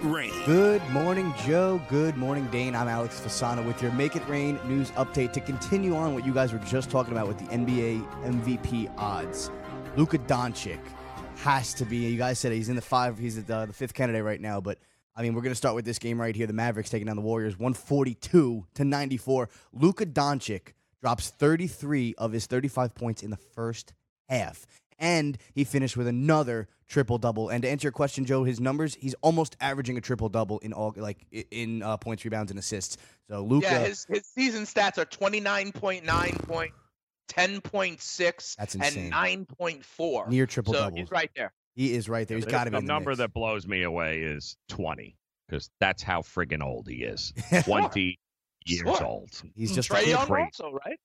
It Rain. Good morning, Joe. Good morning, Dane. I'm Alex Fasano with your Make It Rain news update to continue on what you guys were just talking about with the NBA MVP odds. Luka Doncic has to be. You guys said he's in the five. He's the, the fifth candidate right now, but I mean, we're going to start with this game right here. The Mavericks taking down the Warriors, 142 to 94. Luka Doncic drops 33 of his 35 points in the first half and he finished with another triple double. And to answer your question, Joe, his numbers, he's almost averaging a triple double in all like in uh, points, rebounds, and assists. So Luka, yeah, his his season stats are twenty nine point nine point. 10.6 That's and 9.4 near triple so doubles. he's right there He is right there. He's got to be the the number mix. that blows me away is 20 because that's how friggin' old he is. 20 years Sure. old. He's just a Trey kid. Young also right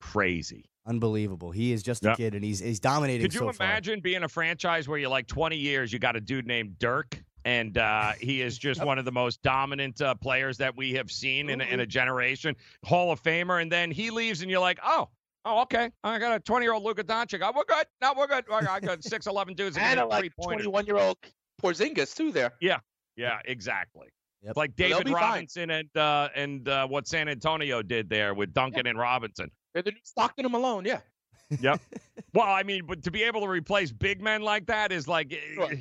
Crazy. unbelievable. He is just a Yep. kid, and he's he's dominating. Could you so far. imagine being a franchise where you're like 20 years, you got a dude named Dirk, and uh, he is just one of the most dominant uh, players that we have seen in, a- in a generation, Hall of Famer, and then he leaves, and you're like, oh, oh, okay, I got a 20 year old Luka Doncic. Oh, we're good. No, we're good. I got six, 11 dudes that and a like 21 year old Porzingis too there Yeah, Yeah, exactly. Yep. Like David be fine. Robinson and uh, and uh, what San Antonio did there with Duncan and Robinson. They're the new Stockton and Malone yeah Yep. Well, I mean, but to be able to replace big men like that is like, Sure. eh,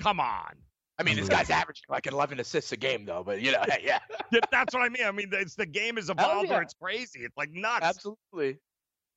come on. I mean this guy's averaging like 11 assists a game though but you know hey, yeah Yeah, That's what I mean. I mean, it's the game is evolved yeah. or it's crazy. It's like nuts. absolutely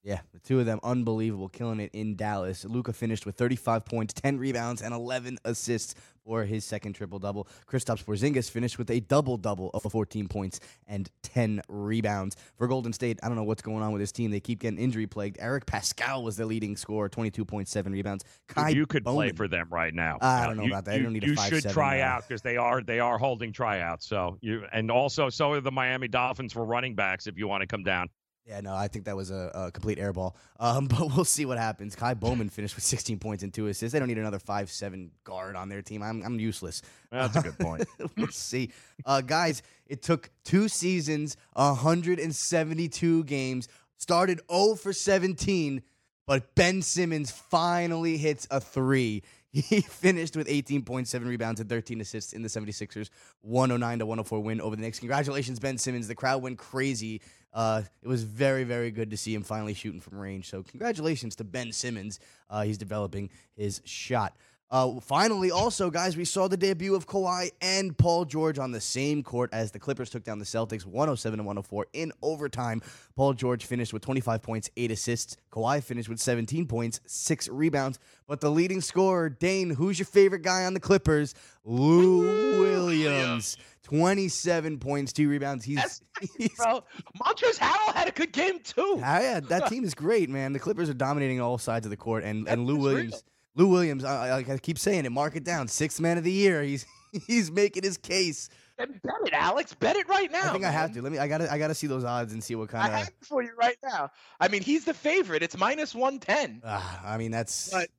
Yeah, the two of them unbelievable, killing it in Dallas. Luka finished with 35 points, 10 rebounds, and 11 assists for his second triple double. Kristaps Porzingis finished with a double double of 14 points and 10 rebounds for Golden State. I don't know what's going on with this team; they keep getting injury plagued. Eric Paschall was the leading scorer, 22.7 rebounds. Kai you could play for them right now. I Uh, don't know you- about that. I You, don't need a you 5'7" should try guy. out because they are they are holding tryouts. So you and also so are the Miami Dolphins for running backs if you want to come down. Yeah, no, I think that was a, a complete airball. Um, but we'll see what happens. Ky Bowman finished with 16 points and two assists. They don't need another five-seven guard on their team. I'm, I'm useless. That's a good point. we'll see. Uh, guys, it took two seasons, 172 games, started 0 for 17, but Ben Simmons finally hits a three. He finished with 18.7 rebounds and 13 assists in the 76ers 109 to 104 win over the Knicks. Congratulations, Ben Simmons. The crowd went crazy. Uh, it was very, very good to see him finally shooting from range. So, congratulations to Ben Simmons. Uh, he's developing his shot. Uh, finally, also, guys, we saw the debut of Kawhi and Paul George on the same court as the Clippers took down the Celtics 107 to 104 in overtime. Paul George finished with 25 points, 8 assists. Kawhi finished with 17 points, 6 rebounds. But the leading scorer, Dane, who's your favorite guy on the Clippers? Lou Williams. 27 points, 2 rebounds. He's, That's he's bro Montrezl Harrell had a good game too Ah, yeah, that team is great, man. The Clippers are dominating all sides of the court, and, and Lou Williams. real. Lou Williams, I, I, I keep saying it. Mark it down. Sixth man of the year. He's he's making his case. And bet it Alex bet it right now I think I have to. Let me. I gotta. I gotta see those odds and see what kind of. I have for you right now I mean he's the favorite it's minus 110 Uh, I mean, that's. But-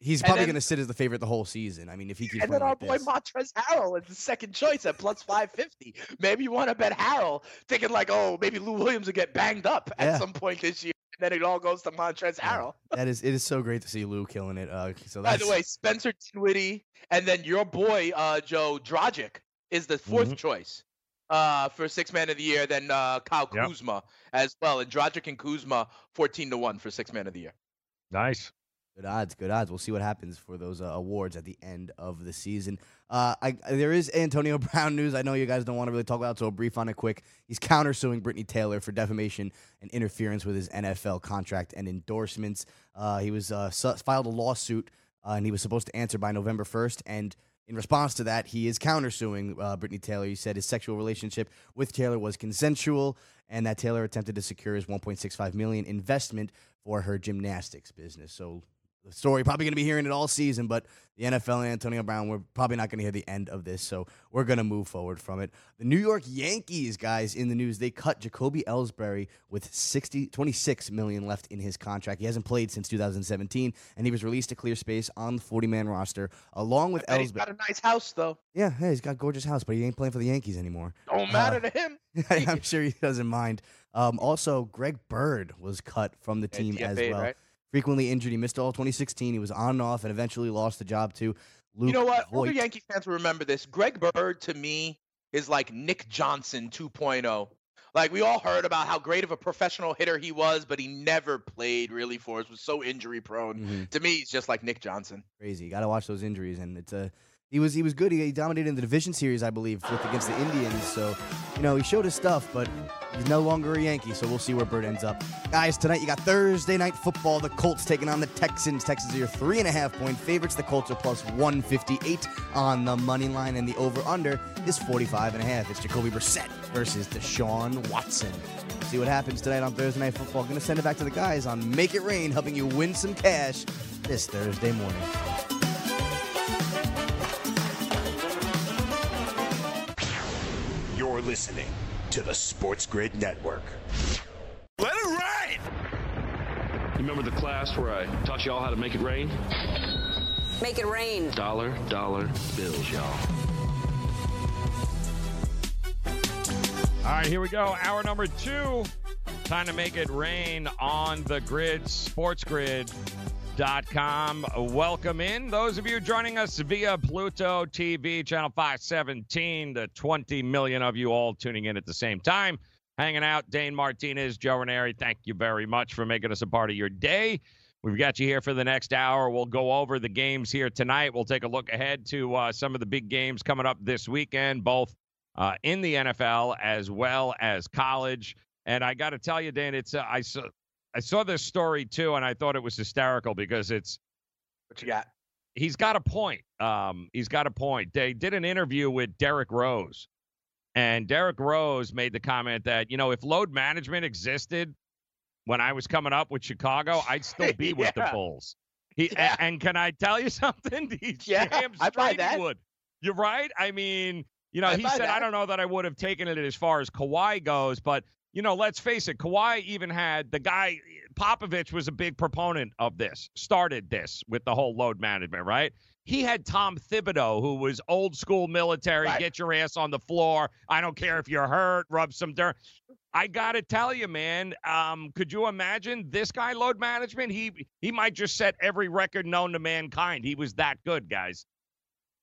he's probably then- gonna sit as the favorite the whole season. I mean, if he keeps And then our like boy this. Harrell is the second choice at plus 550. Maybe you want to bet Harrell, thinking like, oh, maybe Lou Williams will get banged up Yeah. at some point this year. And then it all goes to Montrezl Yeah. Harrell. that is. It is so great to see Lou killing it. Uh, so By the way, Spencer Dinwiddie, and then your boy uh, Joe Dragic is the 4th Mm-hmm. Mhm. choice uh, for six man of the year. Then uh, Kyle Yep. Kuzma as well, and Dragic and Kuzma 14 to one for six man of the year. Nice. Good odds, good odds. We'll see what happens for those uh, awards at the end of the season. Uh, I, there is Antonio Brown news. I know you guys don't want to really talk about, so a brief on it quick. He's countersuing Britney Taylor for defamation and interference with his NFL contract and endorsements. Uh, he was uh, su- filed a lawsuit, uh, and he was supposed to answer by November first. And in response to that, he is countersuing uh, Britney Taylor. He said his sexual relationship with Taylor was consensual, and that Taylor attempted to secure his 1.65 million investment for her gymnastics business. So the story. Probably going to be hearing it all season, but the NFL and Antonio Brown, we're probably not going to hear the end of this. So we're going to move forward from it. The New York Yankees, guys, in the news, they cut Jacoby Ellsbury with 60, 26 million left in his contract. He hasn't played since 2017, and he was released to clear space on the 40 man roster, along with And he's Ellsbury. got a nice house though. Yeah, hey, he's got a gorgeous house, but he ain't playing for the Yankees anymore. Don't Uh, matter to him. I'm sure he doesn't mind. Um, also, Greg Bird was cut from the team as well. right? Frequently injured. He missed all 2016. He was on and off and eventually lost the job to Luke You know what? Older Voit. Yankee fans will remember this. Greg Bird to me is like Nick Johnson 2.0. Like we all heard about how great of a professional hitter he was, but he never played really for us. Was so injury prone. Mhm. To me, he's just like Nick Johnson. Crazy. You got to watch those injuries, and it's a. He was he was good. He, he dominated in the division series, I believe, with against the Indians. So, you know, he showed his stuff, but he's no longer a Yankee. So we'll see where Bird ends up. Guys, tonight you got Thursday night football. The Colts taking on the Texans. Texans are your three and a half point favorites. The Colts are plus 158 on the money line, and the over under is 45 and a half. It's Jacoby Brissett versus Deshaun Watson. See what happens tonight on Thursday night football. Gonna send it back to the guys on Make It Rain, helping you win some cash this Thursday morning. You're listening to the Sports Grid Network. Let it rain! You remember the class where I taught y'all how to make it rain? Make it rain. Dollar, dollar bills, y'all. All right, here we go. Hour number two. Time to make it rain on the grid. Sports grid, sportsgrid.com. Welcome in. Those of you joining us via Pluto TV, channel 517, the 20 million of you all tuning in at the same time, hanging out. Dane Martinez, Joe Ranieri, thank you very much for making us a part of your day. We've got you here for the next hour. We'll go over the games here tonight. We'll take a look ahead to uh, some of the big games coming up this weekend, both uh, in the NFL as well as college. And I got to tell you, Dan, it's uh, I I saw this story too, and I thought it was hysterical because it's What you got? he's got a point. Um, he's got a point. They did an interview with Derrick Rose, and Derrick Rose made the comment that you know if load management existed when I was coming up with Chicago, I'd still be with the Bulls. He Yeah. and can I tell you something? He's Yeah, damn I buy that. would. You're right. I mean, you know, I he said I don't know that I would have taken it as far as Kawhi goes, but you know, let's face it, Kawhi even had the guy Popovich was a big proponent of this, started this with the whole load management, right? He had Tom Thibodeau, who was old school military, Right. get your ass on the floor. I don't care if you're hurt, rub some dirt. I gotta tell you, man. Um, could you imagine this guy load management? He he might just set every record known to mankind. He was that good, guys.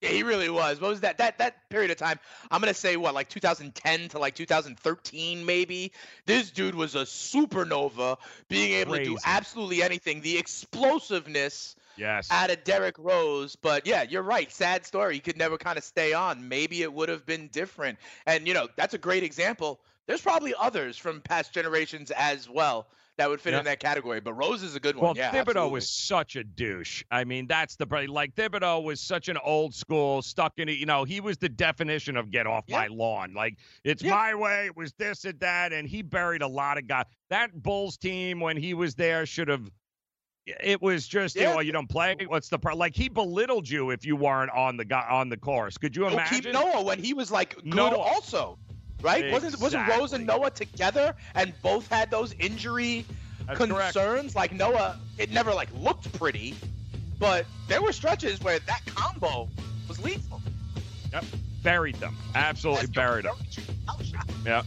Yeah, he really was. What was that? That that period of time. I'm gonna say what, like 2010 to like 2013, maybe. This dude was a supernova, being able to do absolutely anything. The explosiveness Yes. out of Derrick Rose. But yeah, you're right. Sad story. He could never kind of stay on. Maybe it would have been different. And you know, that's a great example. There's probably others from past generations as well that would fit Yeah. in that category. But Rose is a good one. Well, yeah, Thibodeau absolutely. was such a douche. I mean, that's the like Thibodeau was such an old school, stuck in it. You know, he was the definition of get off Yeah. my lawn. Like it's Yeah. my way. It was this and that, and he buried a lot of guys. That Bulls team when he was there should have. It was just, you know, you don't play. What's the pro- like? He belittled you if you weren't on the guy on the course. Could you oh, Go imagine? keep Noah when he was like good Noah. also. Right? Wasn't wasn't Rose and Noah together and both had those injury That's correct. concerns? Like Noah, it never like looked pretty, but there were stretches where that combo was lethal. Yep, buried them. Absolutely That's buried them. Yeah.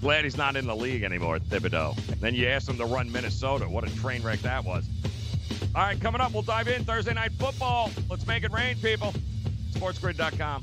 Glad he's not in the league anymore, Thibodeau. Then you asked him to run Minnesota. What a train wreck that was. All right, coming up, we'll dive in Thursday night football. Let's make it rain, people. SportsGrid.com.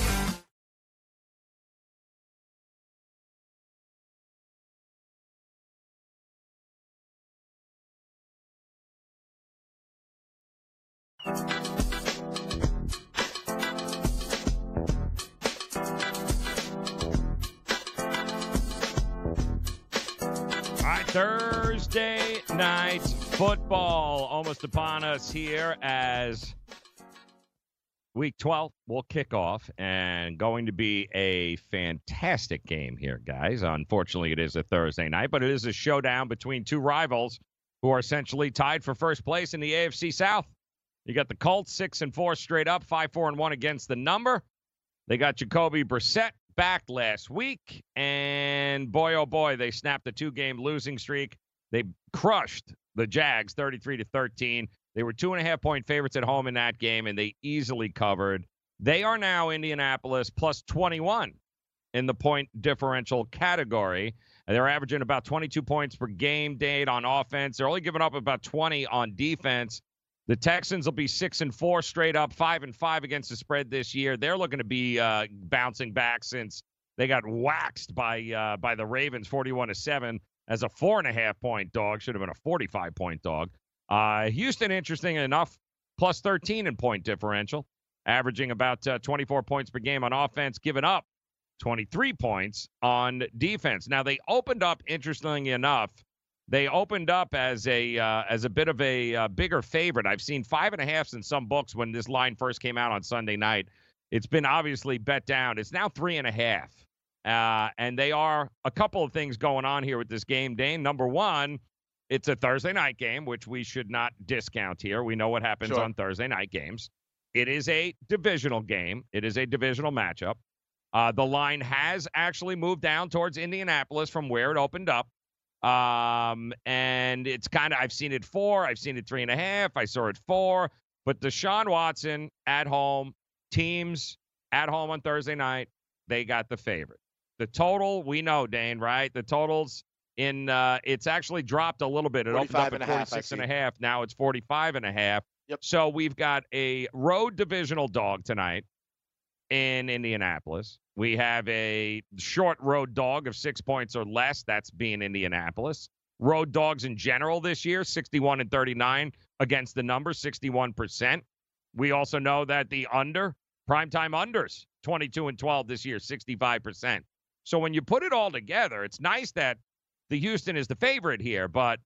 football almost upon us here as week 12 will kick off and going to be a fantastic game here, guys. Unfortunately, it is a Thursday night, but it is a showdown between two rivals who are essentially tied for first place in the AFC South. You got the Colts, six and four straight up, five, four, and one against the number. They got Jacoby Brissett back last week, and boy, oh boy, they snapped a two-game losing streak. They crushed the Jags, 33 to 13. They were two and a half point favorites at home in that game, and they easily covered. They are now Indianapolis plus 21 in the point differential category. And they're averaging about 22 points per game date on offense. They're only giving up about 20 on defense. The Texans will be six and four straight up, five and five against the spread this year. They're looking to be uh, bouncing back since they got waxed by uh, by the Ravens, 41 to seven, as a four and a half point dog. Should have been a 45 point dog. Uh, Houston, interesting enough, plus 13 in point differential, averaging about uh, 24 points per game on offense, giving up 23 points on defense. Now they opened up, interestingly enough, they opened up as a uh, as a bit of a uh, bigger favorite. I've seen five and a halfs in some books when this line first came out on Sunday night. It's been obviously bet down. It's now three and a half, uh, and they are a couple of things going on here with this game. Dane, number one, it's a Thursday night game, which we should not discount here. We know what happens Sure. on Thursday night games. It is a divisional game. It is a divisional matchup. Uh, the line has actually moved down towards Indianapolis from where it opened up. Um, and it's kind of, I've seen it four, I've seen it three and a half, I saw it four. But Deshaun Watson at home, teams at home on Thursday night, they got the favorite. The total, we know, Dane, right? The totals in, uh, it's actually dropped a little bit. It opened up 45 and at a half, I 46 and a half. Now it's 45 and a half. Yep. So we've got a road divisional dog tonight in Indianapolis. We have a short road dog of six points or less. That's being Indianapolis. Road dogs in general this year, 61 and 39 against the number, 61%. We also know that the under, primetime unders, 22 and 12 this year, 65%. So when you put it all together, it's nice that the Houston is the favorite here, but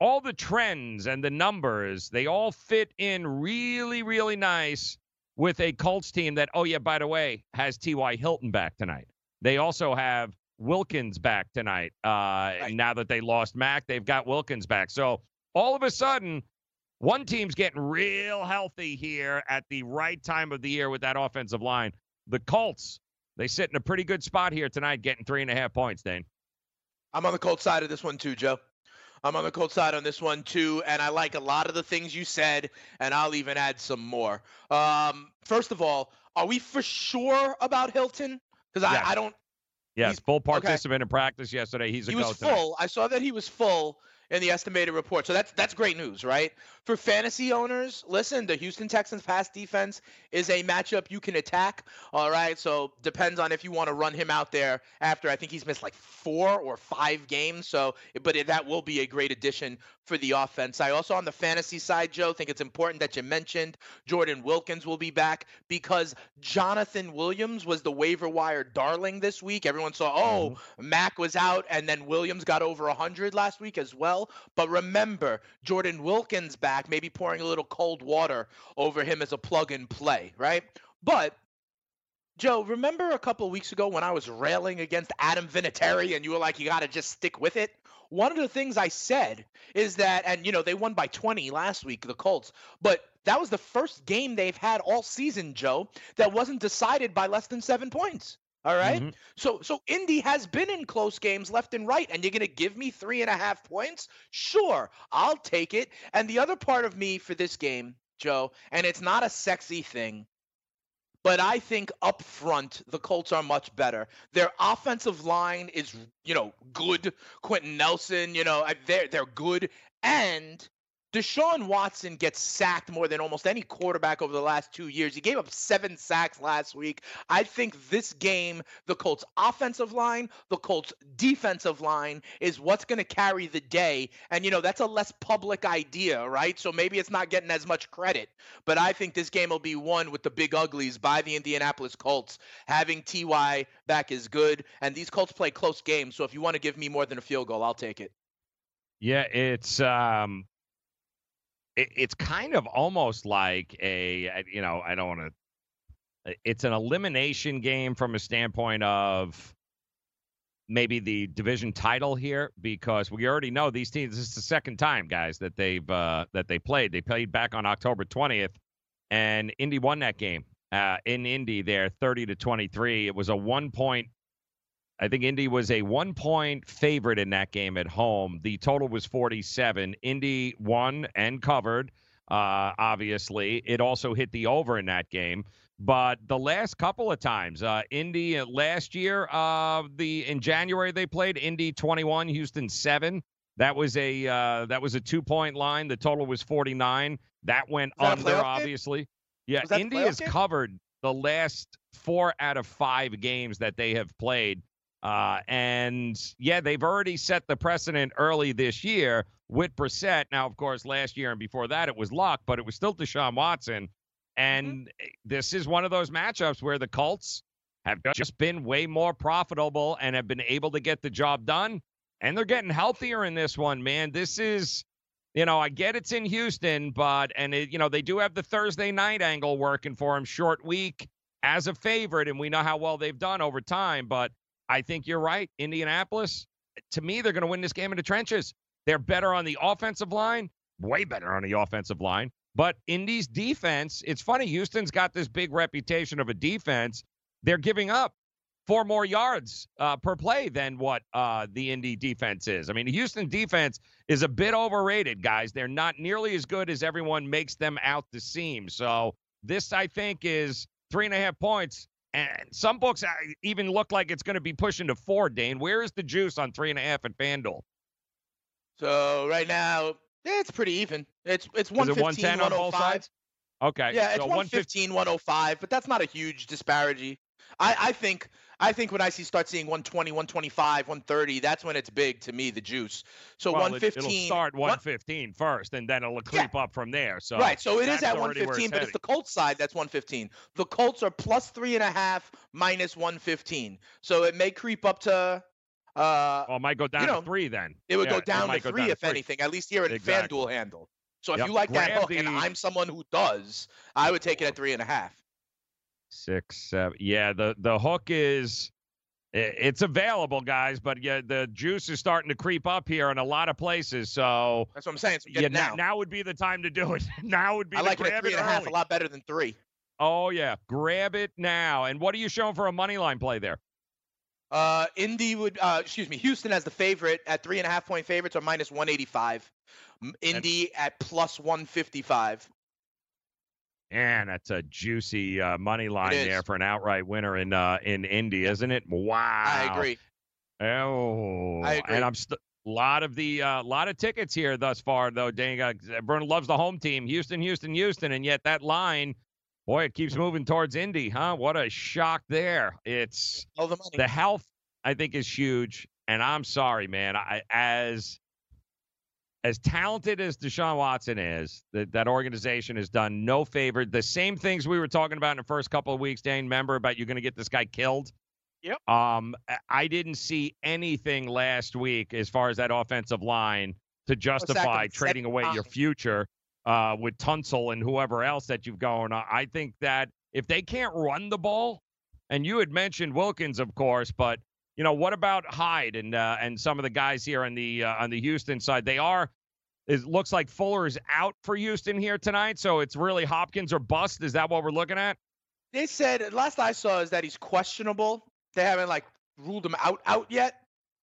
all the trends and the numbers, they all fit in really, really nice with a Colts team that, oh, yeah, by the way, has T.Y. Hilton back tonight. They also have Wilkins back tonight. Uh, Now that they lost Mack, they've got Wilkins back. So all of a sudden, one team's getting real healthy here at the right time of the year with that offensive line. The Colts, they sit in a pretty good spot here tonight, getting three and a half points, Dane. I'm on the cold side of this one too, Joe. I'm on the cold side on this one too, and I like a lot of the things you said, and I'll even add some more. Um, first of all, are we for sure about Hilton? Because Yes. I, I don't. Yes, full okay. participant in practice yesterday. He's a He was tonight. full. I saw that he was full in the estimated report, so that's that's great news, right? For fantasy owners, listen, the Houston Texans pass defense is a matchup you can attack. All right, so depends on if you want to run him out there after. I think he's missed like four or five games. So, but it, that will be a great addition for the offense. I also on the fantasy side, Joe, think it's important that you mentioned Jordan Wilkins will be back because Jonathan Williams was the waiver wire darling this week. Everyone saw, oh, mm-hmm. Mack was out, and then Williams got over 100 last week as well. But remember, Jordan Wilkins back, maybe pouring a little cold water over him as a plug and play, right? But Joe, remember a couple weeks ago when I was railing against Adam Vinatieri and you were like, you got to just stick with it? One of the things I said is that, and you know, they won by 20 last week, the Colts, but that was the first game they've had all season, Joe, that wasn't decided by less than seven points. All right? Mhm. So so Indy has been in close games left and right, and you're gonna give me three and a half points? Sure, I'll take it. And the other part of me for this game, Joe, and it's not a sexy thing, but I think up front the Colts are much better. Their offensive line is, you know, good. Quenton Nelson, you know, they're they're good, and Deshaun Watson gets sacked more than almost any quarterback over the last two years. He gave up seven sacks last week. I think this game, the Colts' offensive line, the Colts' defensive line is what's going to carry the day. And, you know, that's a less public idea, right? So maybe it's not getting as much credit. But I think this game will be won with the big uglies by the Indianapolis Colts. Having T.Y. back is good. And these Colts play close games. So if you want to give me more than a field goal, I'll take it. Yeah, it's um it, it's kind of almost like a you know, I don't want to it's an elimination game from a standpoint of maybe the division title here because we already know these teams this is the second time guys that they've uh that they played. They played back on October 20th and Indy won that game. Uh, in Indy there 30 to 23. It was a 1 point I think Indy was a one point favorite in that game at home. The total was 47. Indy won and covered, uh, obviously. It also hit the over in that game. But the last couple of times, uh, Indy uh, last year, uh, the in January they played Indy 21, Houston 7. That was a uh, that was a two point line. The total was 49. That went that under, obviously. Yeah, Indy has game? covered the last four out of five games that they have played. Uh, and yeah, they've already set the precedent early this year with Brissett. Now, of course, last year and before that it was Luck, but it was still Deshaun Watson. And mm-hmm. this is one of those matchups where the Colts have just been way more profitable and have been able to get the job done. And they're getting healthier in this one, man. This is, you know, I get it's in Houston, but, and, it, you know, they do have the Thursday night angle working for them, short week as a favorite. And we know how well they've done over time, but I think you're right. Indianapolis, to me, they're going to win this game in the trenches. They're better on the offensive line, way better on the offensive line. But Indy's defense, it's funny. Houston's got this big reputation of a defense. They're giving up four more yards uh, per play than what uh, the Indy defense is. I mean, the Houston defense is a bit overrated, guys. They're not nearly as good as everyone makes them out to seem. So this, I think, is three and a half points and some books uh, even look like it's going to be pushing to four, Dane. Where is the juice on three and a half at FanDuel? So right now, it's pretty even. It's it's 115, 105. Okay. Yeah, it's so 115, 105, but that's not a huge disparity. I, I think I think when I see start seeing 120, 125, 130, that's when it's big to me, the juice. So well, 115. It'll start 115 what? first, and then it'll creep yeah. up from there. So right. So it is at 115, but it's the Colts side that's 115. The Colts are plus three and a half, minus 115. So it may creep up to. Uh, well, it might go down you know, to three then. It would yeah, go down to three, down if to three. anything, at least here at exactly. FanDuel handle. So if yep. you like Grab that hook, the... and I'm someone who does, I would take it at three and a half. Six, seven. Yeah, the the hook is it's available, guys, but yeah, the juice is starting to creep up here in a lot of places. So that's what I'm saying. So yeah, now. now would be the time to do it. now would be. I like it at three and a half, a lot better than three. Oh yeah, grab it now. And what are you showing for a money line play there? Uh, Indy would, uh, excuse me, Houston as the favorite at three and a half point favorites are minus 185. Indy and, at plus 155. And that's a juicy uh, money line there for an outright winner in uh, in Indy, isn't it? Wow. I agree. Oh, I agree. and I'm st- a lot of the uh, lot of tickets here thus far, though. Dang, uh, everyone loves the home team, Houston, Houston, Houston, and yet that line, boy, it keeps moving towards Indy, huh? What a shock there! It's the, the health, I think, is huge, and I'm sorry, man. I as as talented as Deshaun Watson is, that, that organization has done no favor. The same things we were talking about in the first couple of weeks, Dane, remember about you're going to get this guy killed? Yep. Um, I didn't see anything last week as far as that offensive line to justify trading away your future uh, with Tunsil and whoever else that you've going on. I think that if they can't run the ball, and you had mentioned Wilkins, of course, but you know, what about Hyde and uh, and some of the guys here on the uh, on the Houston side? They are. It looks like Fuller is out for Houston here tonight, so it's really Hopkins or bust. Is that what we're looking at? They said last I saw is that he's questionable. They haven't like ruled him out out yet.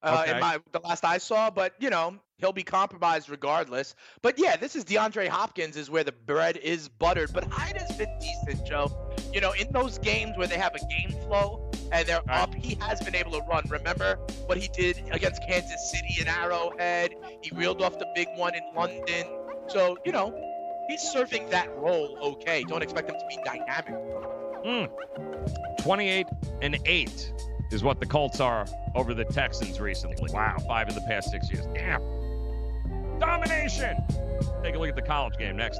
Uh, okay. in my the last I saw, but you know he'll be compromised regardless. But yeah, this is DeAndre Hopkins is where the bread is buttered. But Hyde has been decent, Joe. You know, in those games where they have a game flow and they're up, he has been able to run. Remember what he did against Kansas City in Arrowhead? He reeled off the big one in London. So, you know, he's serving that role okay. Don't expect him to be dynamic. Mm. 28 and 8 is what the Colts are over the Texans recently. Wow, five in the past six years. Damn. Domination. Take a look at the college game next.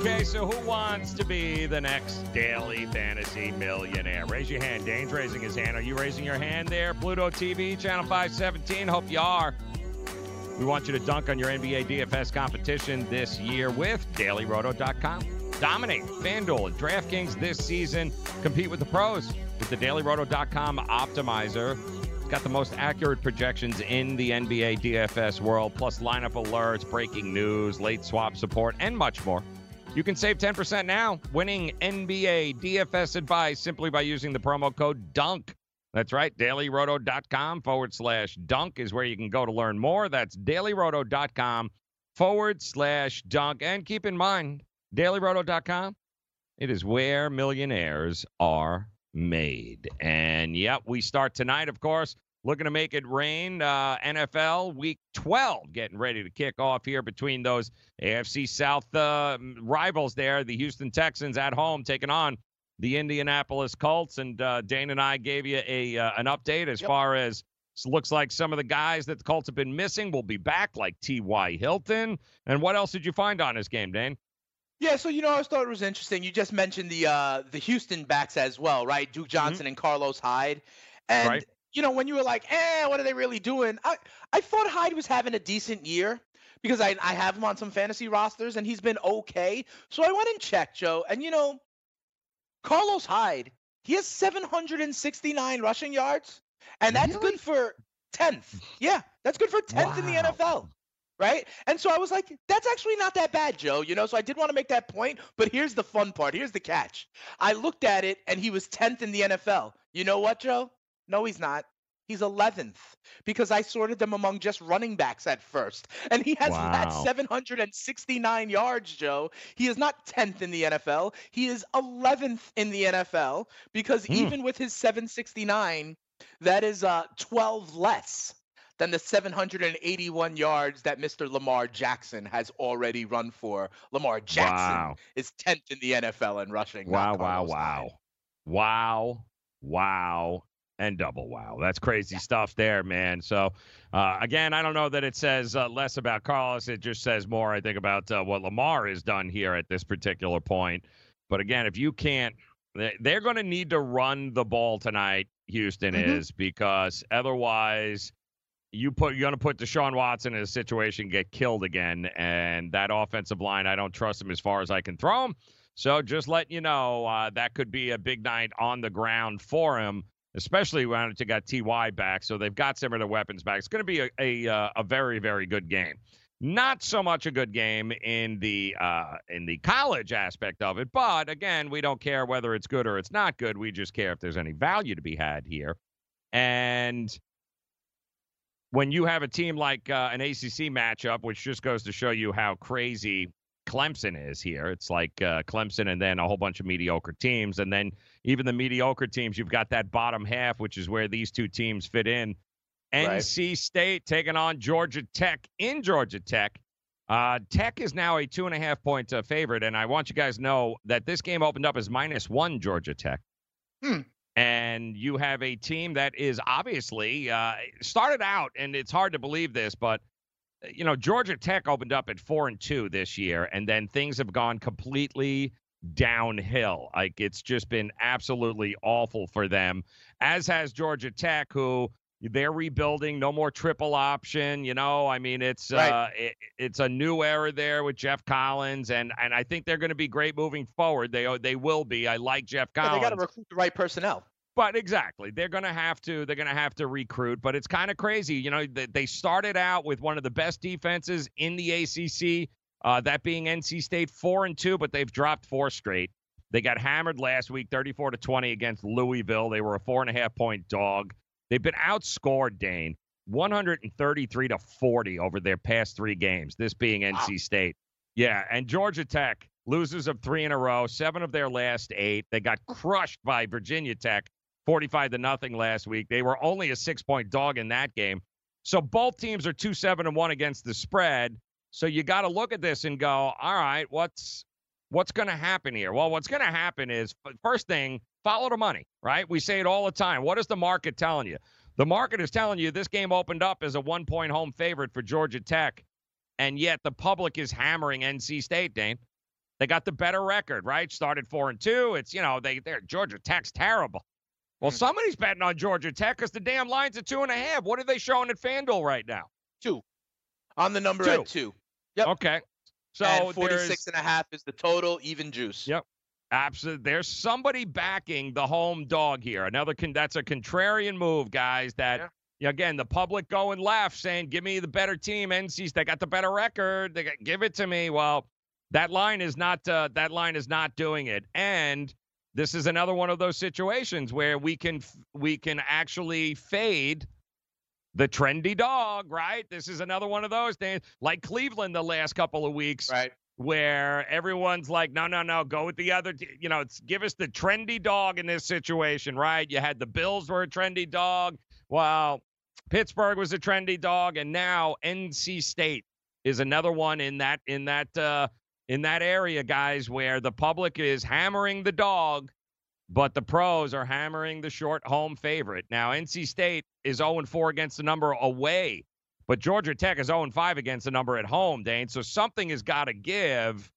Okay, so who wants to be the next daily fantasy millionaire? Raise your hand. Dane's raising his hand. Are you raising your hand there? Pluto TV, channel 517. Hope you are. We want you to dunk on your NBA DFS competition this year with dailyroto.com. Dominate FanDuel and DraftKings this season. Compete with the pros with the dailyroto.com optimizer. It's got the most accurate projections in the NBA DFS world, plus lineup alerts, breaking news, late swap support, and much more. You can save 10% now, winning NBA DFS advice simply by using the promo code DUNK. That's right. DailyRoto.com forward slash dunk is where you can go to learn more. That's DailyRoto.com forward slash dunk. And keep in mind, DailyRoto.com, it is where millionaires are made. And yep, we start tonight, of course, looking to make it rain. Uh, NFL Week 12 getting ready to kick off here between those AFC South uh, rivals there. The Houston Texans at home taking on the Indianapolis Colts. And uh, Dane and I gave you a uh, an update as Yep. far as looks like some of the guys that the Colts have been missing will be back, like T.Y. Hilton. And what else did you find on this game, Dane? Yeah, so you know, I always thought it was interesting. You just mentioned the uh the Houston backs as well, right? Duke Johnson and Carlos Hyde. And Right. you know, when you were like, eh, what are they really doing? I I thought Hyde was having a decent year because I I have him on some fantasy rosters and he's been okay. So I went and checked, Joe, and you know, Carlos Hyde, he has 769 rushing yards, and that's Really? good for 10th. Yeah, that's good for 10th in the NFL right? And so I was like, that's actually not that bad, Joe. You know, so I did want to make that point. But here's the fun part. Here's the catch. I looked at it and he was 10th in the NFL. You know what, Joe? No, he's not. He's 11th because I sorted them among just running backs at first. And he has had 769 yards, Joe. He is not 10th in the NFL. He is 11th in the NFL because Hmm. even with his 769, that is uh 12 less than the 781 yards that Mr. Lamar Jackson has already run for. Lamar Jackson Wow. is 10th in the NFL in rushing. Wow, wow, wow. Wow, wow, and double wow. That's crazy stuff there, man. So, uh, again, I don't know that it says uh, less about Carlos. It just says more, I think, about uh, what Lamar has done here at this particular point. But again, if you can't, they- they're going to need to run the ball tonight, Houston Mhm. is, because otherwise. You put you're gonna put Deshaun Watson in a situation get killed again, and that offensive line I don't trust him as far as I can throw him. So just letting you know uh, that could be a big night on the ground for him, especially when you got Ty back. So they've got some of their weapons back. It's going to be a a, uh, a very very good game. Not so much a good game in the uh, in the college aspect of it, but again, we don't care whether it's good or it's not good. We just care if there's any value to be had here. And when you have a team like uh, an ACC matchup, which just goes to show you how crazy Clemson is here. It's like uh, Clemson and then a whole bunch of mediocre teams. And then even the mediocre teams, you've got that bottom half, which is where these two teams fit in. Right. NC State taking on Georgia Tech in Georgia Tech. Uh, Tech is now a two and a half point uh, favorite. And I want you guys to know that this game opened up as minus one Georgia Tech. Hmm. And you have a team that is obviously uh, started out, and it's hard to believe this, but you know, Georgia Tech opened up at four and two this year, and then things have gone completely downhill. Like it's just been absolutely awful for them, as has Georgia Tech, who They're rebuilding. No more triple option. You know, I mean, it's Right. uh, it, it's a new era there with Geoff Collins, and and I think they're going to be great moving forward. They they will be. I like Geoff Yeah, Collins. they got to recruit the right personnel. But exactly, they're going to have to. They're going to have to recruit. But it's kind of crazy, you know. They, they started out with one of the best defenses in the ACC, uh, that being NC State, four and two, but they've dropped four straight. They got hammered last week, thirty-four to twenty against Louisville. They were a four and a half point dog. They've been outscored, Dane, one hundred and thirty-three to forty over their past three games. This being NC State. Yeah, and Georgia Tech, losers of three in a row, seven of their last eight. They got crushed by Virginia Tech, 45 to nothing last week. They were only a six point dog in that game. So both teams are two seven and one against the spread. So you got to look at this and go, all right, what's what's going to happen here? Well, what's going to happen is first thing, follow the money, right? We say it all the time. What is the market telling you? The market is telling you this game opened up as a one point home favorite for Georgia Tech, and yet the public is hammering NC State, Dane. They got the better record, right? Started four and two. It's you know they they're Georgia Tech's terrible. Well, somebody's betting on Georgia Tech because the damn line's at two and a half. What are they showing at FanDuel right now? Two. On the number Two. at two. Yep. Okay, so and there's 46 and a half is the total, even juice. Yep. absolutely there's somebody backing the home dog here. Another con- that's a contrarian move, guys. That again the public going left, saying give me the better team. NC's they got the better record. They got, give it to me. Well, that line is not uh, that line is not doing it, and this is another one of those situations where we can we can actually fade the trendy dog, right? This is another one of those things, like Cleveland the last couple of weeks, Right. where everyone's like, no, no, no, go with the other, t- you know, it's, give us the trendy dog in this situation, right? You had the Bills were a trendy dog. Well, Pittsburgh was a trendy dog, and now NC State is another one in that in that uh, in that area, guys, where the public is hammering the dog, but the pros are hammering the short home favorite. Now, NC State is 0 4 against the number away, but Georgia Tech is 0 5 against the number at home, Dane. So something has got to give.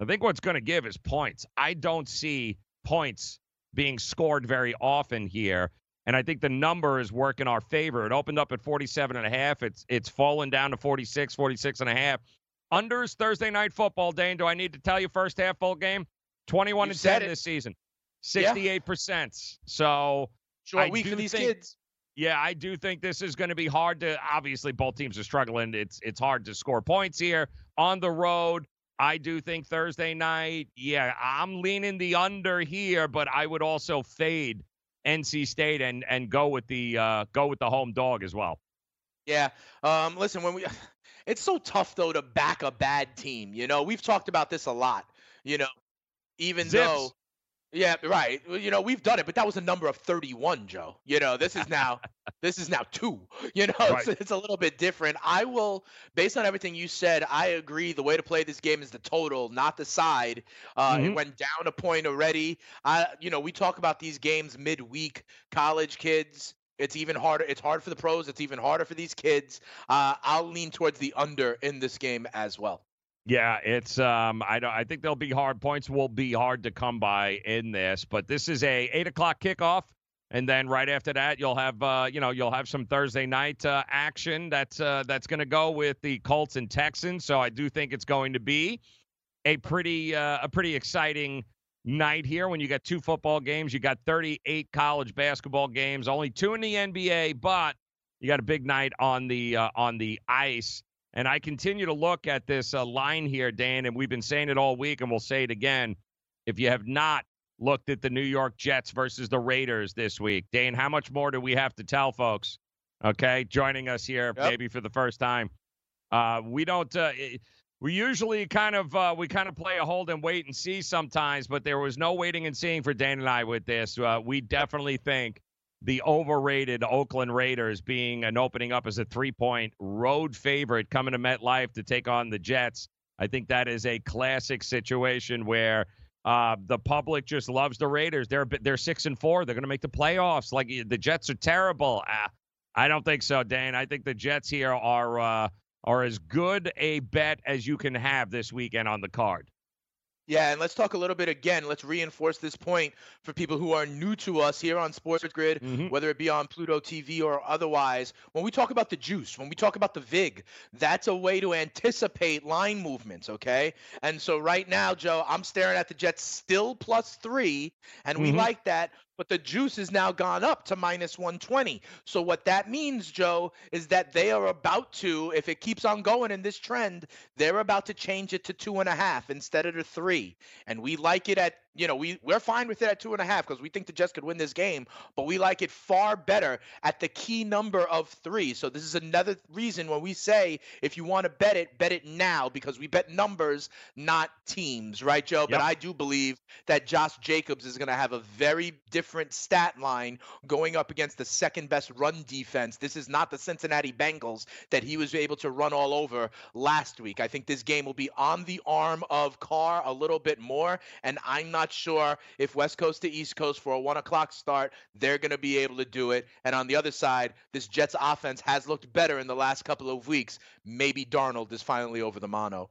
I think what's going to give is points. I don't see points being scored very often here. And I think the number is working our favor. It opened up at 47 and a half. It's it's fallen down to 46, 46 and a half. Unders Thursday night football, Dane. Do I need to tell you first half full game? 21 You and 10 it. this season. 68%. So Short I week do for these think- kids. yeah, I do think this is going to be hard to. Obviously, both teams are struggling. It's it's hard to score points here on the road. I do think Thursday night. Yeah, I'm leaning the under here, but I would also fade NC State and and go with the uh, go with the home dog as well. Yeah. Um, listen, when we, it's so tough though to back a bad team. You know, we've talked about this a lot. You know, even Zips. though, yeah, right. You know, we've done it, but that was a number of 31, Joe. You know, this is now, this is now two. You know, Right. it's, it's a little bit different. I will, based on everything you said, I agree. The way to play this game is the total, not the side. Uh, Mhm. It went down a point already. I, you know, we talk about these games midweek. College kids, it's even harder. It's hard for the pros. It's even harder for these kids. Uh, I'll lean towards the under in this game as well. Yeah, it's um I don't I think there'll be hard points will be hard to come by in this, but this is a eight o'clock kickoff. And then right after that, you'll have uh, you know you'll have some Thursday night uh, action that's uh, that's going to go with the Colts and Texans. So I do think it's going to be a pretty uh, a pretty exciting night here when you got two football games, you got 38 college basketball games, only two in the NBA, but you got a big night on the uh, on the ice. And I continue to look at this uh, line here, Dan, and we've been saying it all week, and we'll say it again. If you have not looked at the New York Jets versus the Raiders this week, Dan, how much more do we have to tell folks? Okay, joining us here Yep. maybe for the first time. Uh, we don't. Uh, i- we usually kind of uh, we kind of play a hold and wait and see sometimes, but there was no waiting and seeing for Dan and I with this. Uh, we definitely think the overrated Oakland Raiders being an opening up as a three point road favorite coming to MetLife to take on the Jets. I think that is a classic situation where uh, the public just loves the Raiders. They're they're six and four. They're going to make the playoffs. Like the Jets are terrible. Uh, I don't think so, Dan. I think the Jets here are uh, are as good a bet as you can have this weekend on the card. Yeah, and let's talk a little bit again. Let's reinforce this point for people who are new to us here on Sports Grid, Mhm. whether it be on Pluto TV or otherwise. When we talk about the juice, when we talk about the VIG, that's a way to anticipate line movements, okay? And so right now, Joe, I'm staring at the Jets still plus three, and we Mhm. like that. But the juice has now gone up to minus 120. So what that means, Joe, is that they are about to, if it keeps on going in this trend, they're about to change it to two and a half instead of the three. And we like it at, you know, we, we're fine with it at two and a half because we think the Jets could win this game, but we like it far better at the key number of three. So this is another reason when we say if you want to bet it, bet it now because we bet numbers, not teams, right, Joe? But I do believe that Josh Jacobs is going to have a very different stat line going up against the second best run defense. This is not the Cincinnati Bengals that he was able to run all over last week. I think this game will be on the arm of Carr a little bit more, and I'm not sure if West Coast to East Coast for a one o'clock start, they're going to be able to do it. And on the other side, this Jets offense has looked better in the last couple of weeks. Maybe Darnold is finally over the mono.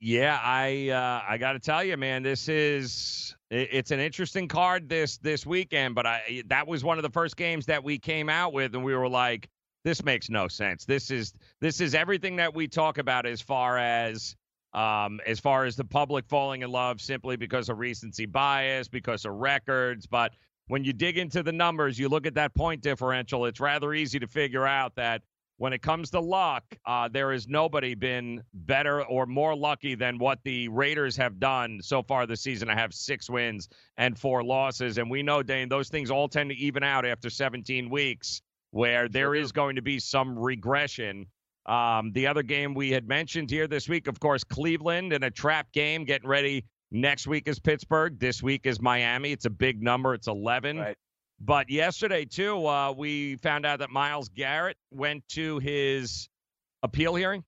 Yeah, I uh, I got to tell you, man, this is it's an interesting card this this weekend. But I that was one of the first games that we came out with, and we were like, this makes no sense. This is this is everything that we talk about as far as um, as far as the public falling in love simply because of recency bias, because of records. But when you dig into the numbers, you look at that point differential. It's rather easy to figure out that when it comes to luck, uh, there has nobody been better or more lucky than what the Raiders have done so far this season. I have six wins and four losses. And we know, Dane, those things all tend to even out after 17 weeks, where there is going to be some regression. Um, the other game we had mentioned here this week, of course, Cleveland in a trap game, getting ready. Next week is Pittsburgh. This week is Miami. It's a big number. It's 11. Right. But yesterday, too, uh, we found out that Myles Garrett went to his appeal hearing.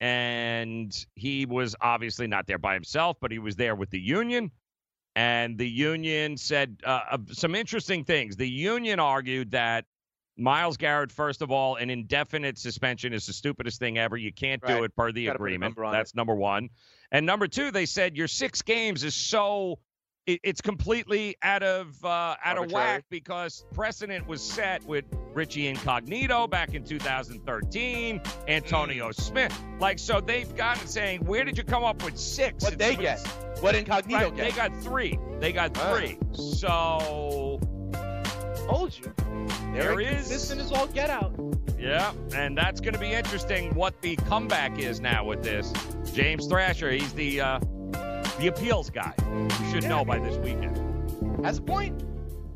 And he was obviously not there by himself, but he was there with the union. And the union said uh, some interesting things. The union argued that Myles Garrett, first of all, an indefinite suspension is the stupidest thing ever. You can't do it per the Gotta put a agreement. number That's number one. And number two, they said your six games is so it, it's completely out of uh, out of whack because precedent was set with Richie Incognito back in 2013, Antonio Mm. Smith. Like so, they've gotten saying, where did you come up with six? What they It's- get? What Incognito Right, they got three. They got three. So Told you. There They're is- inconsistent as all get out. Yeah, and that's going to be interesting what the comeback is now with this. James Thrasher, he's the uh, the appeals guy. You should know by this weekend. Has a point.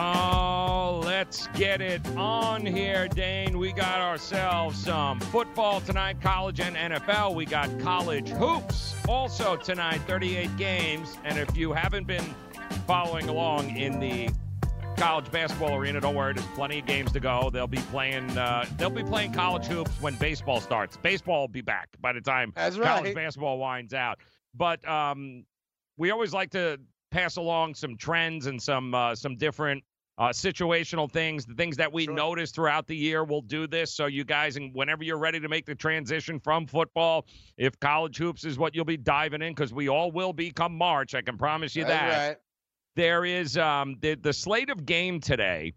Oh, let's get it on here, Dane. We got ourselves some football tonight, college and NFL. We got college hoops also tonight, 38 games. And if you haven't been following along in the college basketball arena, don't worry, there's plenty of games to go. They'll be playing uh, they'll be playing college hoops when baseball starts. Baseball will be back by the time That's college right. basketball winds out. But um, we always like to pass along some trends and some uh, some different uh, situational things, the things that we Sure. notice throughout the year. We'll do this so you guys, and whenever you're ready to make the transition from football, if college hoops is what you'll be diving in, because we all will be come March, I can promise you that right. there is um the the slate of game today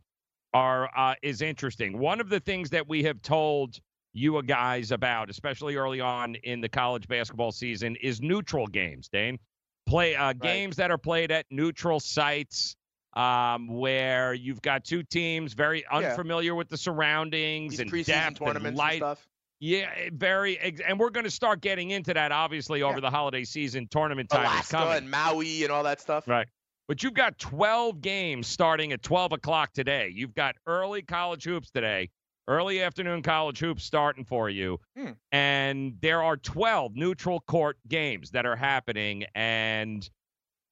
are uh, is interesting. One of the things that we have told you guys about, especially early on in the college basketball season, is neutral games. Dane, play uh, games that are played at neutral sites. Um, where you've got two teams very Yeah. unfamiliar with the surroundings These and depth and tournaments and light. stuff. Yeah, eh, very, and we're going to start getting into that obviously over Yeah. the holiday season. Tournament time is Alaska coming. and Maui and all that stuff. Right. But you've got 12 games starting at 12 o'clock today. You've got early college hoops today, early afternoon college hoops starting for you. Hmm. And there are 12 neutral court games that are happening. And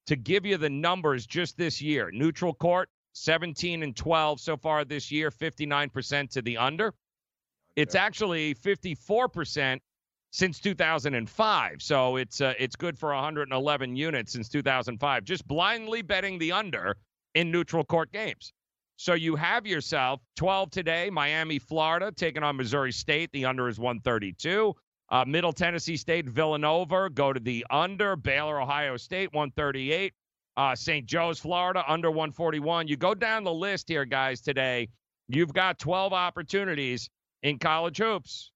to give you the numbers just this year, neutral court, 17 and 12 so far this year, 59% to the under. It's actually 54% since 2005. So it's uh, it's good for 111 units since 2005. Just blindly betting the under in neutral court games. So you have yourself 12 today, Miami, Florida, taking on Missouri State. The under is 132. Uh, Middle Tennessee State, Villanova, go to the under. Baylor, Ohio State, 138. Uh, St. Joe's, Florida, under 141. You go down the list here, guys, today. You've got 12 opportunities in college hoops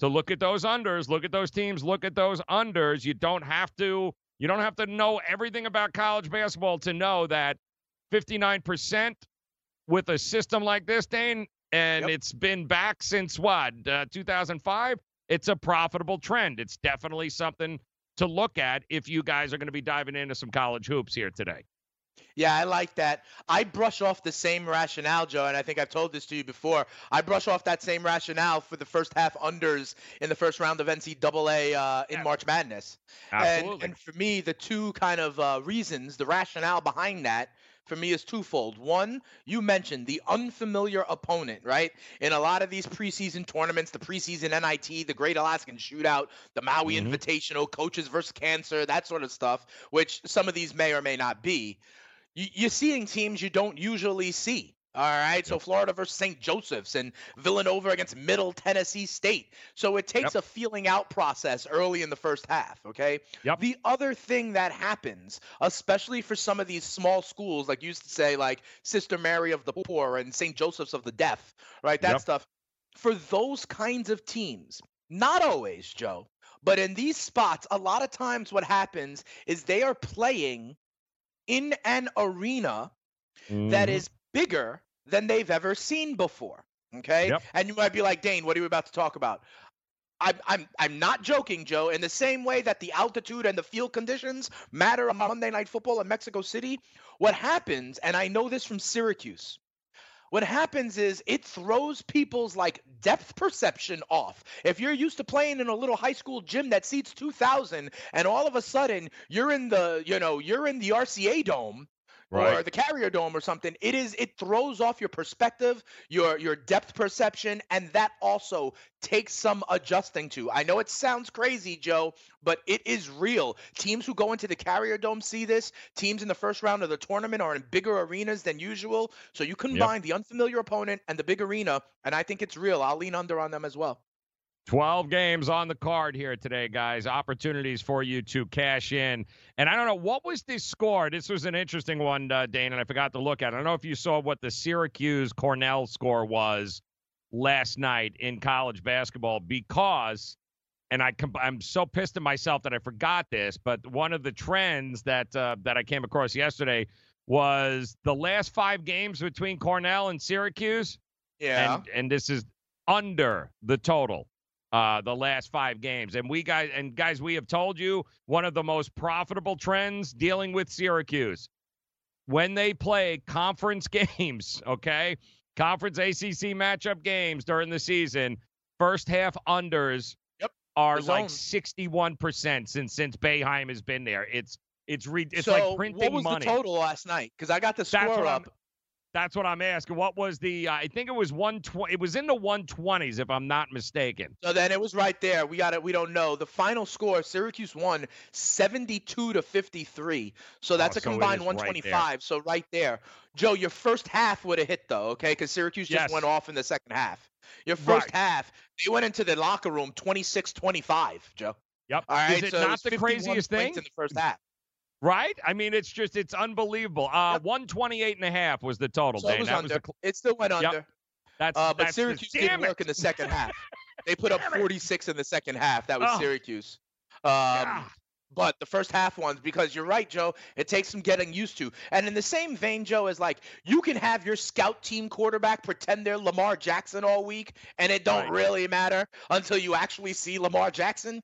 to look at those unders, look at those teams, look at those unders. You don't have to you don't have to know everything about college basketball to know that 59% with a system like this, Dane, and Yep. it's been back since what, uh, 2005? It's a profitable trend. It's definitely something to look at if you guys are going to be diving into some college hoops here today. Yeah, I like that. I brush off the same rationale, Joe, and I think I've told this to you before. I brush off that same rationale for the first half unders in the first round of NCAA uh, in Yeah. March Madness. Absolutely. And, and for me, the two kind of uh, reasons, the rationale behind that, for me is twofold. One, you mentioned the unfamiliar opponent, right? In a lot of these preseason tournaments, the preseason NIT, the Great Alaskan Shootout, the Maui Mhm. Invitational, Coaches versus Cancer, that sort of stuff, which some of these may or may not be. You're seeing teams you don't usually see. All right, so Florida versus St. Joseph's and Villanova against Middle Tennessee State. So it takes a feeling out process early in the first half, okay? Yep. The other thing that happens, especially for some of these small schools, like you used to say, like Sister Mary of the Poor and St. Joseph's of the Deaf, right? That Yep. stuff. For those kinds of teams, not always, Joe, but in these spots, a lot of times what happens is they are playing in an arena that Mhm. is bigger than they've ever seen before. Okay. Yep. And you might be like, Dane, what are you about to talk about? I'm, I'm, I'm not joking, Joe. In the same way that the altitude and the field conditions matter on Monday Night Football in Mexico City, what happens, and I know this from Syracuse, what happens is it throws people's like depth perception off. If you're used to playing in a little high school gym that seats 2000 and all of a sudden you're in the, you know, you're in the RCA dome or the carrier dome or something it is it throws off your perspective your your depth perception and that also takes some adjusting to. I know it sounds crazy joe but it is real. Teams who go into the carrier dome see this. Teams in the first round of the tournament are in bigger arenas than usual. So you combine the unfamiliar opponent and the big arena and i think it's real. I'll lean under on them as well 12 games on the card here today, guys. Opportunities for you to cash in. And I don't know, what was the score? This was an interesting one, uh, Dane, and I forgot to look at it. I don't know if you saw what the Syracuse Cornell score was last night in college basketball because, and I I'm so pissed at myself that I forgot this, but one of the trends that uh, that I came across yesterday was the last five games between Cornell and Syracuse yeah and and this is under the total uh the last five games. And we guys and guys we have told you one of the most profitable trends dealing with syracuse. When they play conference games okay? Conference acc matchup games during the season first half unders Yep, are like 61% since since Boeheim has been there. It's it's re- it's so like printing money. what was money. the total last night? Because i got the score up that's what I'm asking. What was the? Uh, I think it was one twenty. It was in the one twenties, if I'm not mistaken. So then it was right there. We got it. We don't know. The final score, Syracuse won 72 to 53. So that's Oh, a so combined is right 125. so right there. Joe, your first half would have hit though, okay? Because Syracuse just Yes. went off in the second half. Your first Right. half, they went into the locker room 26-25, Joe. Yep. All right. Is it so not was the craziest thing? in the first half? Right? I mean, it's just it's unbelievable. Uh, Yep. 128 and a half was the total. So it was under. was the, it still went Yep. under. that's Uh, but that's Syracuse damn didn't work in the second half. They put up 46 in the second half. That was Oh. Syracuse. Um. But the first half ones because you're right joe it takes some getting used to and in the same vein joe is like you can have your scout team quarterback pretend they're lamar jackson all week and it don't Right. really matter until you actually see lamar jackson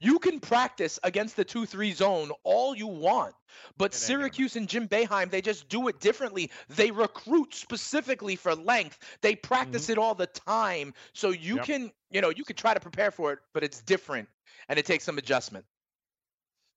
you can practice against the 2-3 zone all you want but It ain't gonna syracuse and jim Boeheim, they just do it differently they recruit specifically for length they practice it all the time so you Mm-hmm. Yep. can you know you can try to prepare for it but it's different and it takes some adjustment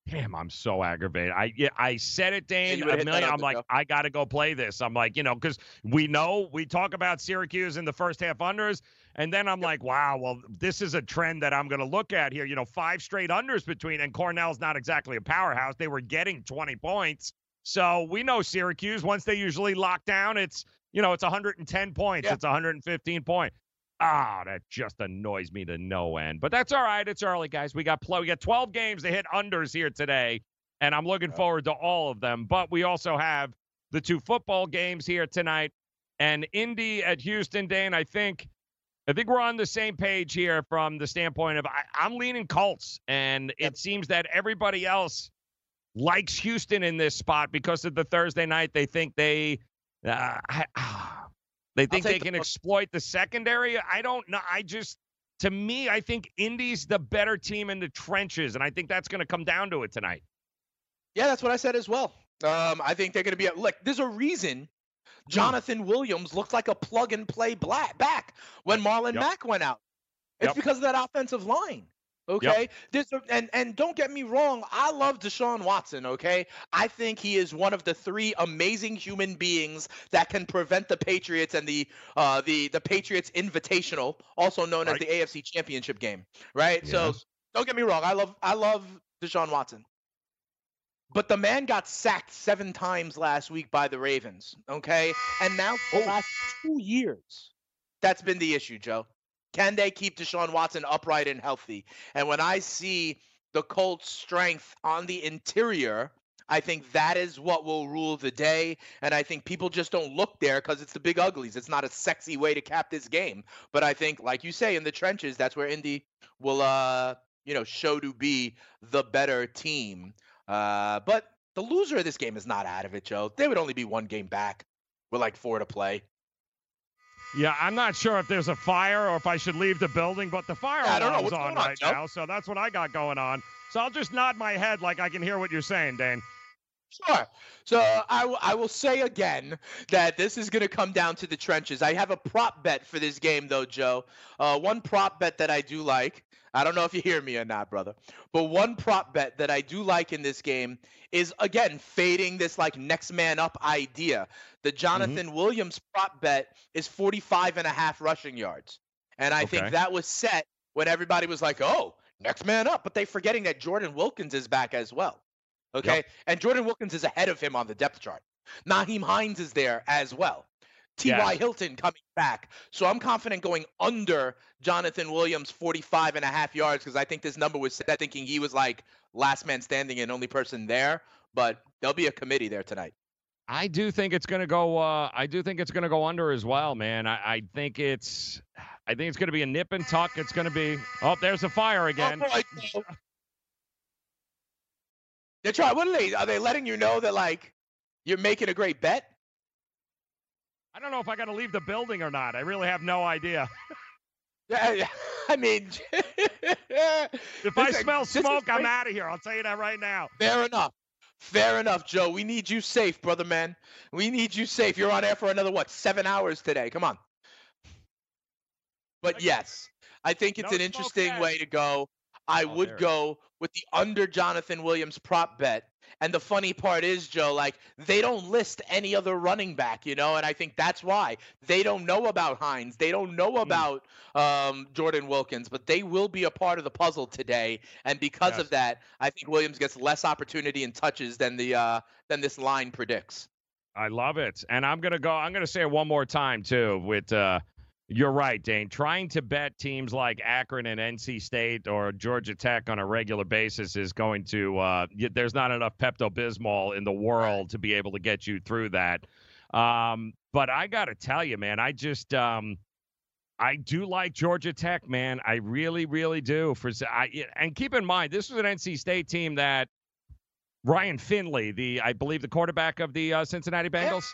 Damn, I'm so aggravated. I yeah, I said it, Dane, you would've a million. I'm like, I got to go play this. I'm like, you know, because we know we talk about Syracuse in the first half unders, and then I'm like, wow, well, this is a trend that I'm going to look at here. You know, five straight unders between, and Cornell's not exactly a powerhouse. They were getting 20 points, so we know Syracuse. Once they usually lock down, it's you know, it's 110 points. Yeah. It's 115 point. Ah, that just annoys me to no end. But that's all right. It's early, guys. We got pl- we got 12 games to hit unders here today, and I'm looking forward to all of them. But we also have the two football games here tonight, and Indy at Houston. Dane, I think, I think we're on the same page here from the standpoint of I, I'm leaning Colts, and it seems that everybody else likes Houston in this spot because of the Thursday night. They think they. Uh, they think they the can exploit the secondary. I don't know. I just, to me, I think Indy's the better team in the trenches, and I think that's going to come down to it tonight. Yeah, that's what I said as well. Um, I think they're going to be like. There's a reason Jonathan Williams looked like a plug and play black back when Marlon Yep. Mack went out. It's Yep. because of that offensive line. Okay. There's a, and and don't get me wrong, I love Deshaun Watson. Okay, I think he is one of the three amazing human beings that can prevent the Patriots and the uh the the Patriots Invitational, also known as the AFC Championship game. Right. So don't get me wrong, I love I love Deshaun Watson. But the man got sacked seven times last week by the Ravens. Okay. And now for the last two years, that's been the issue, Joe. Can they keep Deshaun Watson upright and healthy? And when I see the Colts' strength on the interior, I think that is what will rule the day. And I think people just don't look there because it's the big uglies. It's not a sexy way to cap this game. But I think, like you say, in the trenches, that's where Indy will, uh, you know, show to be the better team. Uh, but the loser of this game is not out of it, Joe. They would only be one game back with like four to play. Yeah, I'm not sure if there's a fire or if I should leave the building, but the fire Yeah, alarm's on right now, so that's what I got going on. So I'll just nod my head like I can hear what you're saying, Dane. Sure. So I, w- I will say again that this is going to come down to the trenches. I have a prop bet for this game, though, Joe. Uh, one prop bet that I do like. I don't know if you hear me or not, brother. But one prop bet that I do like in this game is, again, fading this like next man up idea. The mm-hmm. Jonathan Williams prop bet is 45 and a half rushing yards. And I Okay. think that was set when everybody was like, oh, next man up. But they forgetting that Jordan Wilkins is back as well. Okay. And Jordan Wilkins is ahead of him on the depth chart. Nyheim Hines is there as well. T.Y. Yes. Hilton coming back. So I'm confident going under Jonathan Williams 45 and a half yards because I think this number was set thinking he was like last man standing and only person there. But there'll be a committee there tonight. I do think it's going to go. Uh, I do think it's going to go under as well, man. I, I think it's. I think it's going to be a nip and tuck. It's going to be. Oh, there's a fire again. Oh. They're trying. What are they? Are they letting you know that like you're making a great bet? I don't know if I got to leave the building or not. I really have no idea. Yeah. I mean, If I smell is smoke, I'm out of here. I'll tell you that right now. Fair enough. Fair enough, Joe. We need you safe, brother man. We need you safe. You're on air for another what? Seven hours today. Come on. But yes, I think it's No an interesting way to go. I Oh, would go with the under Jonathan Williams prop bet. And the funny part is, Joe, like they don't list any other running back, you know, and I think that's why they don't know about Hines. They don't know about um, Jordan Wilkins, but they will be a part of the puzzle today. And because Yes. of that, I think Williams gets less opportunity and touches than the uh, than this line predicts. I love it. And I'm gonna go. I'm gonna say it one more time too. With uh, you're right, Dane. Trying to bet teams like Akron and NC State or Georgia Tech on a regular basis is going to. Uh, there's not enough Pepto Bismol in the world to be able to get you through that. Um, but I got to tell you, man, I just. Um, I do like Georgia Tech, man. I really, really do. For I, and keep in mind, this was an NC State team that Ryan Finley, the I believe the quarterback of the uh, Cincinnati Bengals.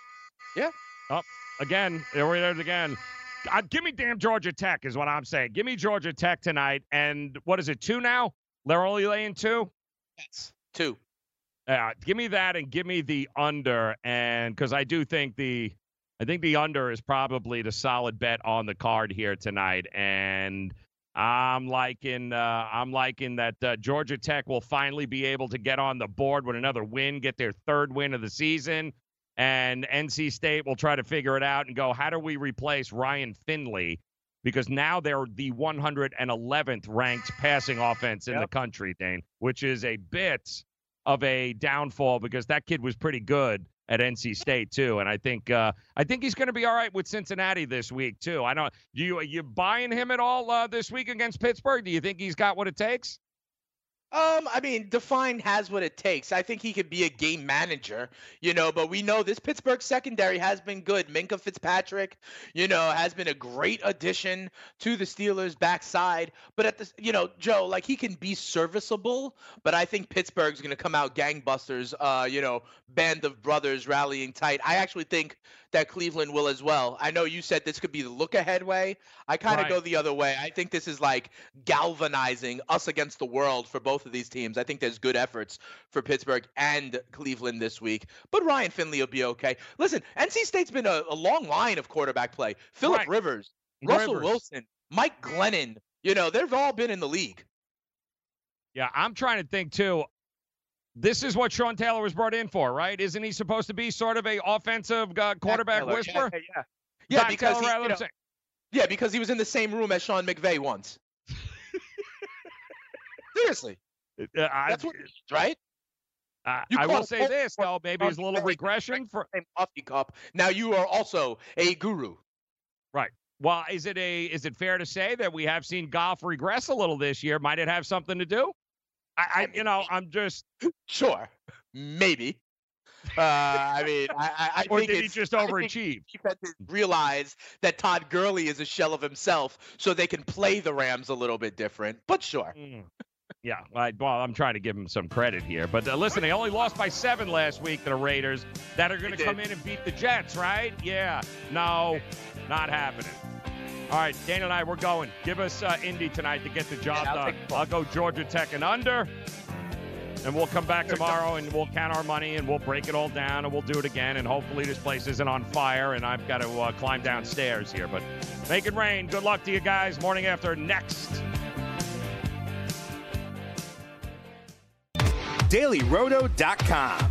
Yeah. Oh, again, there we are again. Uh, give me damn Georgia Tech is what I'm saying. Give me Georgia Tech tonight. And what is it? Two now? They're only laying two. Yes. Two. Yeah. Uh, give me that and give me the under. And because I do think the I think the under is probably the solid bet on the card here tonight, and I'm liking uh, I'm liking that uh, Georgia Tech will finally be able to get on the board with another win, get their third win of the season, and NC State will try to figure it out and go, how do we replace Ryan Finley? Because now they're the 111th ranked passing offense in yep. the country, Dane, which is a bit of a downfall because that kid was pretty good at NC State too, and I think uh, I think he's going to be all right with Cincinnati this week too. I don't. You are you buying him at all uh, this week against Pittsburgh? Do you think he's got what it takes? Um, I mean, Define has what it takes. I think he could be a game manager, you know, but we know this Pittsburgh secondary has been good. Minkah Fitzpatrick, you know, has been a great addition to the Steelers' backside. But at this, you know, Joe, like he can be serviceable, but I think Pittsburgh's going to come out gangbusters, uh, you know, band of brothers rallying tight. I actually think that Cleveland will as well. I know you said this could be the look ahead way. I kind of right. go the other way. I think this is like galvanizing us against the world for both of these teams. I think there's good efforts for Pittsburgh and Cleveland this week, but Ryan Finley will be okay. Listen, NC State's been a, a long line of quarterback play. Philip right. Rivers, Russell Rivers. Wilson, Mike Glennon. You know, they've all been in the league. Yeah, I'm trying to think too this is what Sean Taylor was brought in for, right? Isn't he supposed to be sort of a offensive uh, quarterback whisperer? Yeah, yeah, yeah. yeah because he, you know, yeah, because he was in the same room as Sean McVay once. Seriously, uh, that's what right. Uh, I will say this though, maybe it's a little regression for coffee cup. Now you are also a guru. Right. Well, is it a is it fair to say that we have seen Goff regress a little this year? Might it have something to do? I, I you know, I'm just sure, maybe. Uh, I mean, I, I or think did he just overachieve? Realize that Todd Gurley is a shell of himself, so they can play the Rams a little bit different. But sure. Mm. Yeah, I, well, I'm trying to give him some credit here, but uh, listen, they only lost by seven last week to the Raiders. That are going to come in and beat the Jets, right? Yeah, no, not happening. All right, Dana and I, we're going. Give us uh, Indy tonight to get the job yeah, done. I'll go Georgia Tech and under, and we'll come back tomorrow and we'll count our money and we'll break it all down and we'll do it again. And hopefully this place isn't on fire and I've got to uh, climb downstairs here. But make it rain. Good luck to you guys. Morning after next. DailyRoto.com.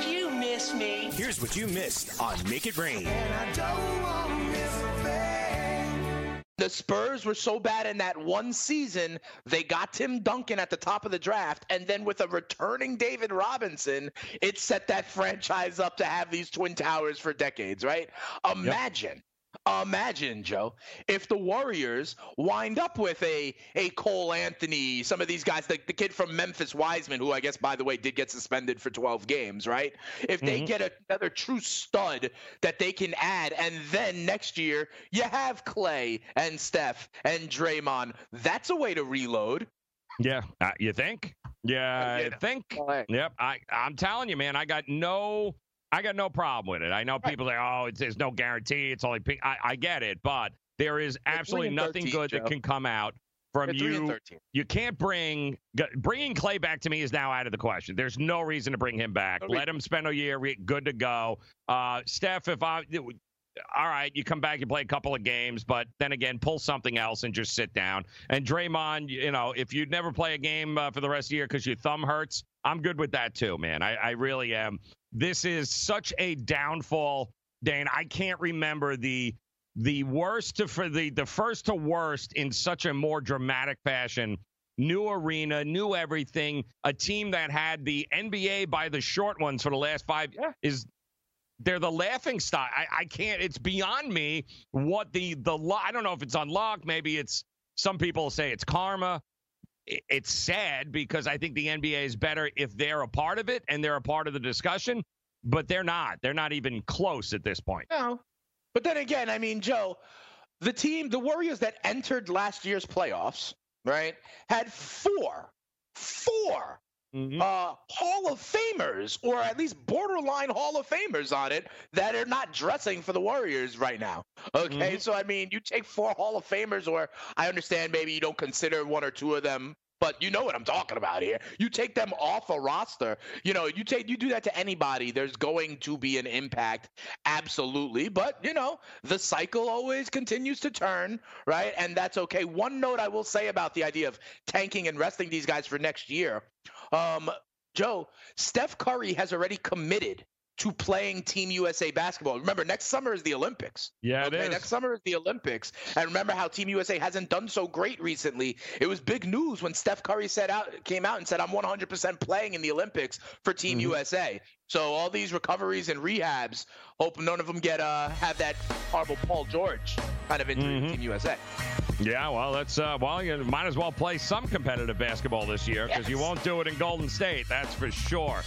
Did you miss me? Here's what you missed on Make It Rain. The Spurs were so bad in that one season, they got Tim Duncan at the top of the draft, and then with a returning David Robinson, it set that franchise up to have these twin towers for decades, right? Imagine Imagine, Joe, if the Warriors wind up with a a Cole Anthony, some of these guys, the, the kid from Memphis Wiseman, who I guess by the way did get suspended for 12 games, right? If they mm-hmm. get another true stud that they can add, and then next year you have Clay and Steph and Draymond, that's a way to reload. Yeah, uh, you think? Yeah, I think. Yep, I I'm telling you, man, I got no I got no problem with it. I know people say, "Oh, it's, there's no guarantee. It's only pink." I, I get it, but there is absolutely nothing 13, good Joe. that can come out from you. You can't bring bringing Clay back to me is now out of the question. There's no reason to bring him back. Let him spend a year, good to go. Uh, Steph, if I all right, you come back, you play a couple of games, but then again, pull something else and just sit down. And Draymond, you know, if you'd never play a game uh, for the rest of the year because your thumb hurts, I'm good with that too, man. I, I really am. This is such a downfall, Dane. I can't remember the the worst to for the the first to worst in such a more dramatic fashion. New arena, new everything. A team that had the NBA by the short ones for the last five Yeah. is they're the laughing stock. I, I can't. It's beyond me what the the I don't know if it's unlocked. Maybe it's some people say it's karma. I- It's sad because I think the NBA is better if they're a part of it and they're a part of the discussion, but they're not. They're not even close at this point. No. But then again, I mean, Joe, the team, the Warriors that entered last year's playoffs, right, had four, four Mhm. uh, Hall of Famers, or at least borderline Hall of Famers on it, that are not dressing for the Warriors right now. Okay, so I mean, you take four Hall of Famers, or I understand maybe you don't consider one or two of them. But you know what I'm talking about here. You take them off a roster. You know, you take you do that to anybody. There's going to be an impact, absolutely. But you know, the cycle always continues to turn, right? And that's okay. One note I will say about the idea of tanking and resting these guys for next year. Um, Joe, Steph Curry has already committed to playing Team USA basketball. Remember, next summer is the Olympics. Yeah, it okay, is. next summer is the Olympics. And remember how Team USA hasn't done so great recently. It was big news when Steph Curry said out came out and said, I'm 100% playing in the Olympics for Team Mm-hmm. USA. So all these recoveries and rehabs, hope none of them get uh have that horrible Paul George kind of injury to Team USA. Yeah, well, that's uh, well, you might as well play some competitive basketball this year because you won't do it in Golden State. That's for sure.